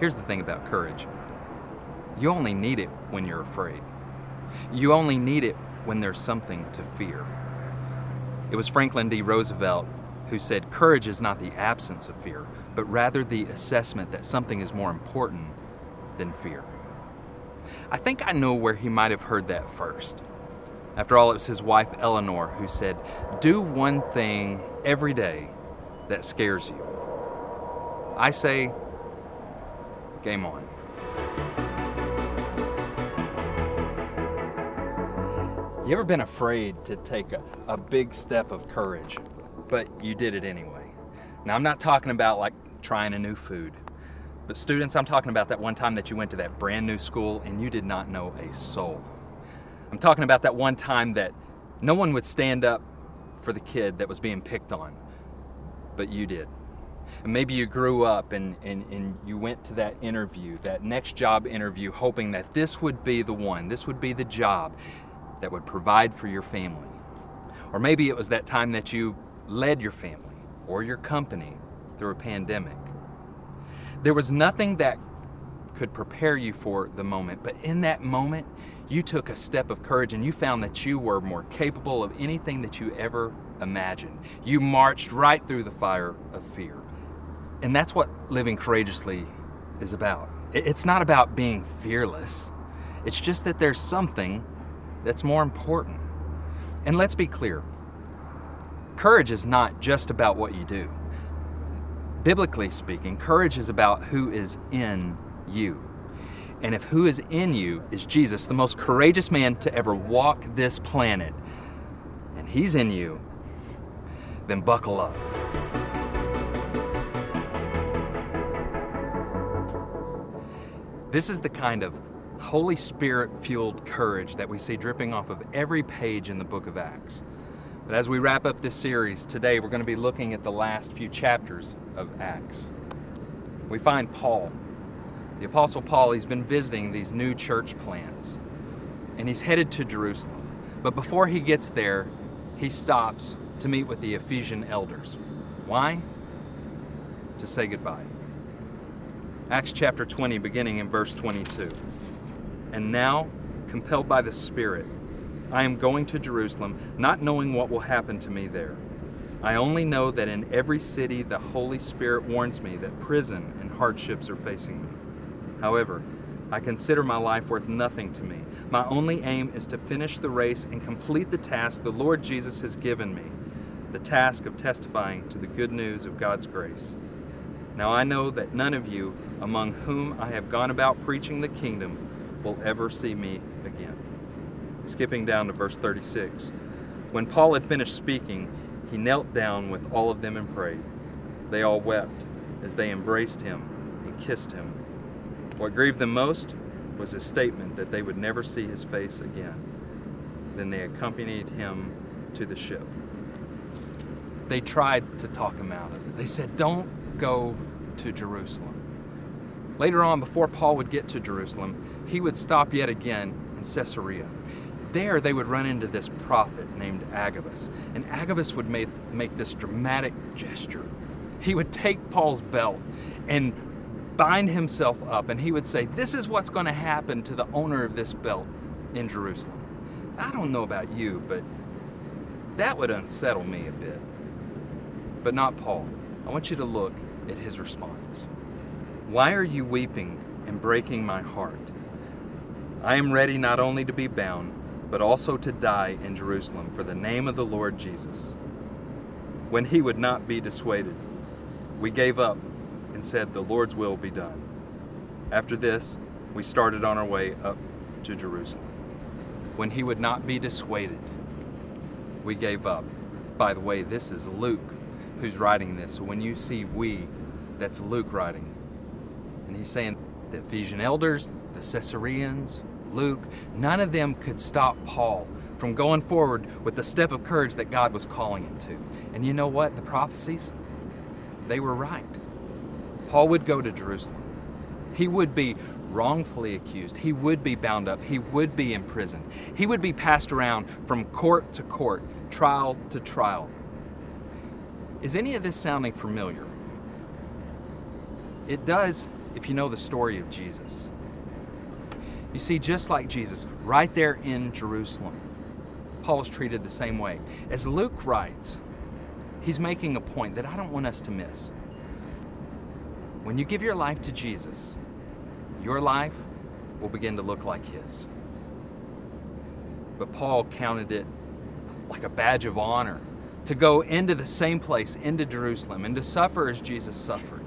thing about courage. You only need it when you're afraid. You only need it when there's something to fear. It was Franklin D. Roosevelt who said courage is not the absence of fear, but rather the assessment that something is more important than fear. I think I know where he might have heard that first. After all, it was his wife Eleanor who said, Do one thing every day that scares you. I say, game on. You ever been afraid to take a, a big step of courage, but you did it anyway? Now, I'm not talking about like trying a new food, but students, I'm talking about that one time that you went to that brand new school and you did not know a soul. I'm talking about that one time that no one would stand up for the kid that was being picked on, but you did. And maybe you grew up and, and, and you went to that interview, that next job interview, hoping that this would be the one, this would be the job that would provide for your family. Or maybe it was that time that you led your family or your company through a pandemic. There was nothing that could prepare you for the moment, but in that moment, you took a step of courage and you found that you were more capable of anything that you ever imagined. You marched right through the fire of fear. And that's what living courageously is about. It's not about being fearless, it's just that there's something that's more important. And let's be clear courage is not just about what you do. Biblically speaking, courage is about who is in you. And if who is in you is Jesus, the most courageous man to ever walk this planet, and he's in you, then buckle up. This is the kind of Holy Spirit fueled courage that we see dripping off of every page in the book of Acts. But as we wrap up this series, today we're going to be looking at the last few chapters of Acts. We find Paul. The Apostle Paul, he's been visiting these new church plants, and he's headed to Jerusalem. But before he gets there, he stops to meet with the Ephesian elders. Why? To say goodbye. Acts chapter 20, beginning in verse 22. And now, compelled by the Spirit, I am going to Jerusalem, not knowing what will happen to me there. I only know that in every city the Holy Spirit warns me that prison and hardships are facing me. However, I consider my life worth nothing to me. My only aim is to finish the race and complete the task the Lord Jesus has given me the task of testifying to the good news of God's grace. Now I know that none of you, among whom I have gone about preaching the kingdom, will ever see me again. Skipping down to verse 36. When Paul had finished speaking, he knelt down with all of them and prayed. They all wept as they embraced him and kissed him. What grieved them most was his statement that they would never see his face again. Then they accompanied him to the ship. They tried to talk him out of it. They said, Don't go to Jerusalem. Later on, before Paul would get to Jerusalem, he would stop yet again in Caesarea. There, they would run into this prophet named Agabus, and Agabus would make, make this dramatic gesture. He would take Paul's belt and bind himself up, and he would say, This is what's going to happen to the owner of this belt in Jerusalem. I don't know about you, but that would unsettle me a bit. But not Paul. I want you to look at his response. Why are you weeping and breaking my heart? I am ready not only to be bound, but also to die in Jerusalem for the name of the Lord Jesus. When he would not be dissuaded, we gave up and said, The Lord's will be done. After this, we started on our way up to Jerusalem. When he would not be dissuaded, we gave up. By the way, this is Luke who's writing this. When you see we, that's Luke writing. And he's saying the Ephesian elders, the Caesareans, Luke, none of them could stop Paul from going forward with the step of courage that God was calling him to. And you know what? The prophecies, they were right. Paul would go to Jerusalem. He would be wrongfully accused. He would be bound up. He would be imprisoned. He would be passed around from court to court, trial to trial. Is any of this sounding familiar? It does if you know the story of Jesus. You see, just like Jesus, right there in Jerusalem, Paul was treated the same way. As Luke writes, he's making a point that I don't want us to miss. When you give your life to Jesus, your life will begin to look like his. But Paul counted it like a badge of honor to go into the same place, into Jerusalem, and to suffer as Jesus suffered.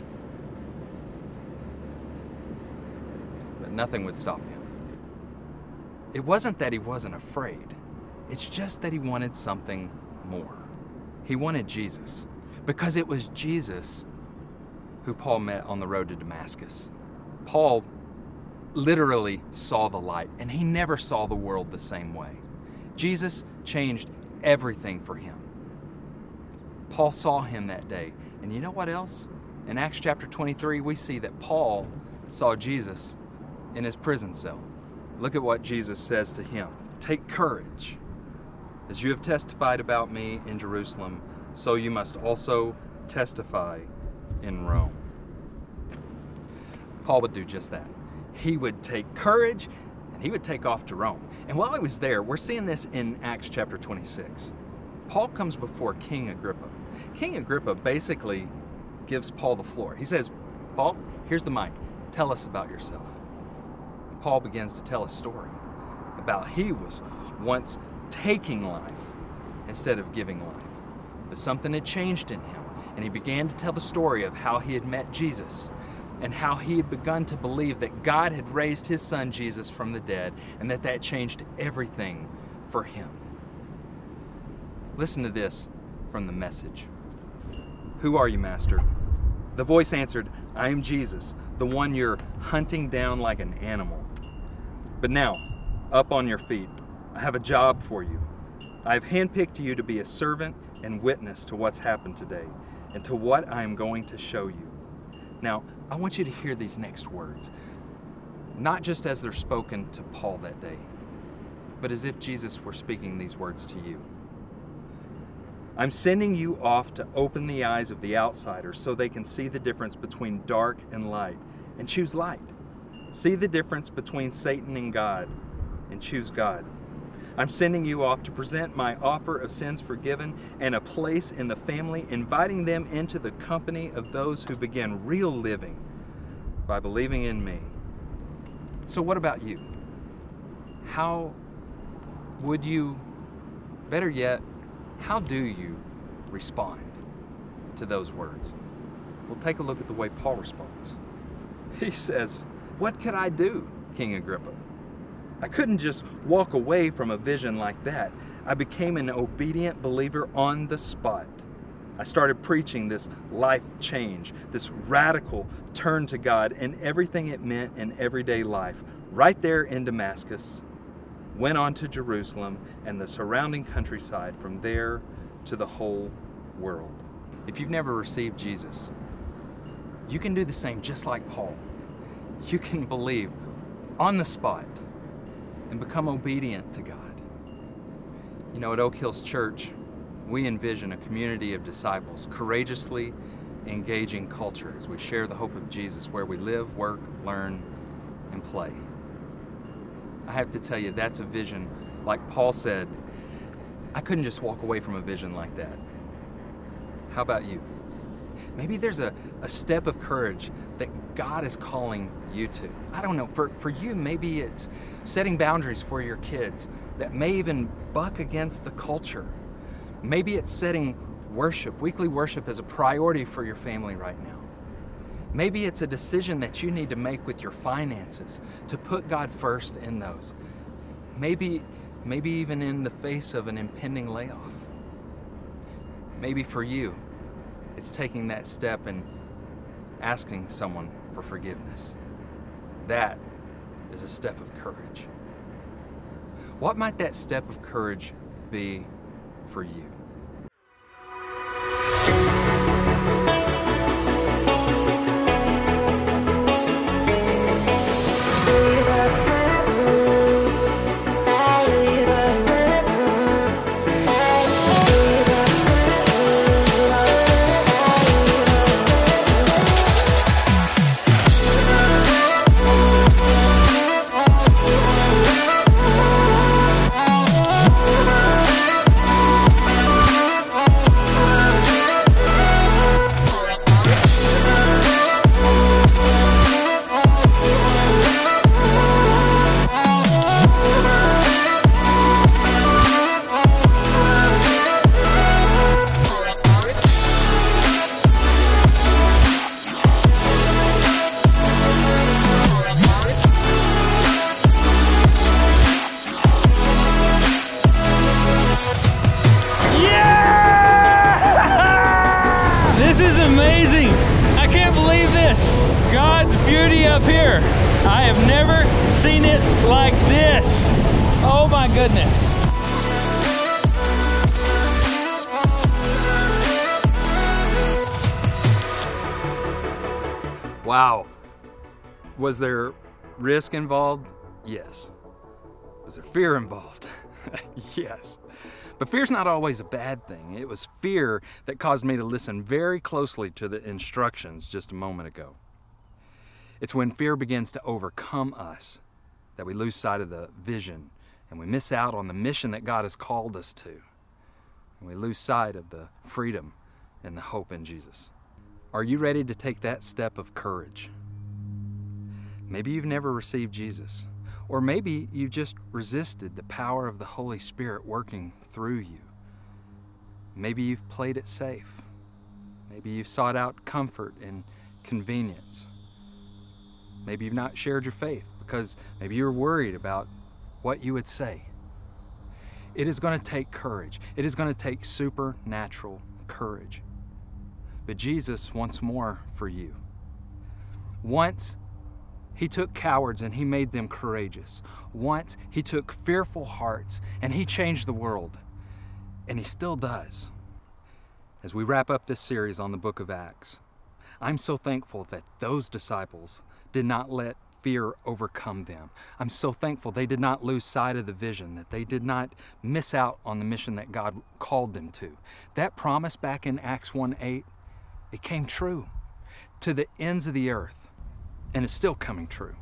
But nothing would stop him. It wasn't that he wasn't afraid, it's just that he wanted something more. He wanted Jesus because it was Jesus who Paul met on the road to Damascus. Paul literally saw the light, and he never saw the world the same way. Jesus changed everything for him. Paul saw him that day. And you know what else? In Acts chapter 23, we see that Paul saw Jesus in his prison cell. Look at what Jesus says to him Take courage. As you have testified about me in Jerusalem, so you must also testify in Rome. Paul would do just that. He would take courage and he would take off to Rome. And while he was there, we're seeing this in Acts chapter 26. Paul comes before King Agrippa. King Agrippa basically gives Paul the floor. He says, Paul, here's the mic. Tell us about yourself. Paul begins to tell a story about he was once taking life instead of giving life. But something had changed in him, and he began to tell the story of how he had met Jesus and how he had begun to believe that God had raised his son Jesus from the dead and that that changed everything for him. Listen to this from the message Who are you, Master? The voice answered, I am Jesus, the one you're hunting down like an animal. But now, up on your feet, I have a job for you. I have handpicked you to be a servant and witness to what's happened today and to what I am going to show you. Now, I want you to hear these next words, not just as they're spoken to Paul that day, but as if Jesus were speaking these words to you. I'm sending you off to open the eyes of the outsiders so they can see the difference between dark and light and choose light. See the difference between Satan and God and choose God. I'm sending you off to present my offer of sins forgiven and a place in the family, inviting them into the company of those who begin real living by believing in me. So, what about you? How would you, better yet, how do you respond to those words? Well, take a look at the way Paul responds. He says, What could I do, King Agrippa? I couldn't just walk away from a vision like that. I became an obedient believer on the spot. I started preaching this life change, this radical turn to God and everything it meant in everyday life, right there in Damascus. Went on to Jerusalem and the surrounding countryside, from there to the whole world. If you've never received Jesus, you can do the same just like Paul. You can believe on the spot and become obedient to God. You know, at Oak Hills Church, we envision a community of disciples courageously engaging culture as we share the hope of Jesus where we live, work, learn, and play. I have to tell you, that's a vision, like Paul said, I couldn't just walk away from a vision like that. How about you? Maybe there's a, a step of courage that God is calling you to. I don't know. For, for you, maybe it's setting boundaries for your kids that may even buck against the culture. Maybe it's setting worship, weekly worship, as a priority for your family right now. Maybe it's a decision that you need to make with your finances to put God first in those. Maybe, maybe even in the face of an impending layoff. Maybe for you, it's taking that step and asking someone for forgiveness. That is a step of courage. What might that step of courage be for you? God's beauty up here. I have never seen it like this. Oh my goodness. Wow. Was there risk involved? Yes. Was there fear involved? yes. But fear's not always a bad thing. It was fear that caused me to listen very closely to the instructions just a moment ago. It's when fear begins to overcome us that we lose sight of the vision and we miss out on the mission that God has called us to. And we lose sight of the freedom and the hope in Jesus. Are you ready to take that step of courage? Maybe you've never received Jesus, or maybe you've just resisted the power of the Holy Spirit working through you. Maybe you've played it safe. Maybe you've sought out comfort and convenience. Maybe you've not shared your faith because maybe you're worried about what you would say. It is going to take courage. It is going to take supernatural courage. But Jesus wants more for you. Once he took cowards and he made them courageous. Once he took fearful hearts and he changed the world. And he still does. As we wrap up this series on the book of Acts, I'm so thankful that those disciples did not let fear overcome them. I'm so thankful they did not lose sight of the vision, that they did not miss out on the mission that God called them to. That promise back in Acts 1 8, it came true to the ends of the earth, and it's still coming true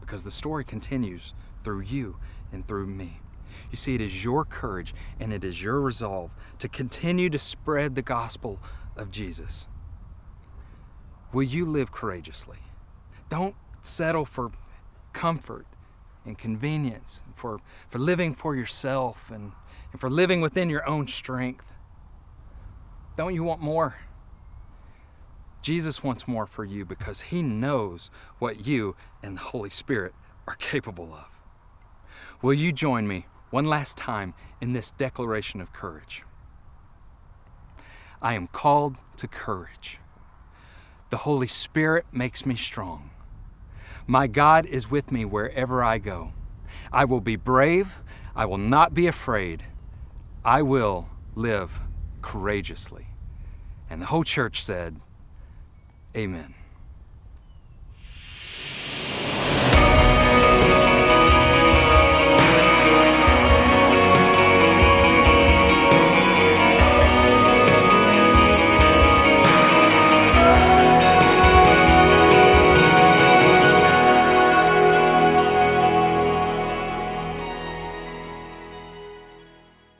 because the story continues through you and through me. You see, it is your courage and it is your resolve to continue to spread the gospel of Jesus. Will you live courageously? Don't settle for comfort and convenience, for, for living for yourself and, and for living within your own strength. Don't you want more? Jesus wants more for you because he knows what you and the Holy Spirit are capable of. Will you join me one last time in this declaration of courage? I am called to courage. The Holy Spirit makes me strong. My God is with me wherever I go. I will be brave. I will not be afraid. I will live courageously. And the whole church said, Amen.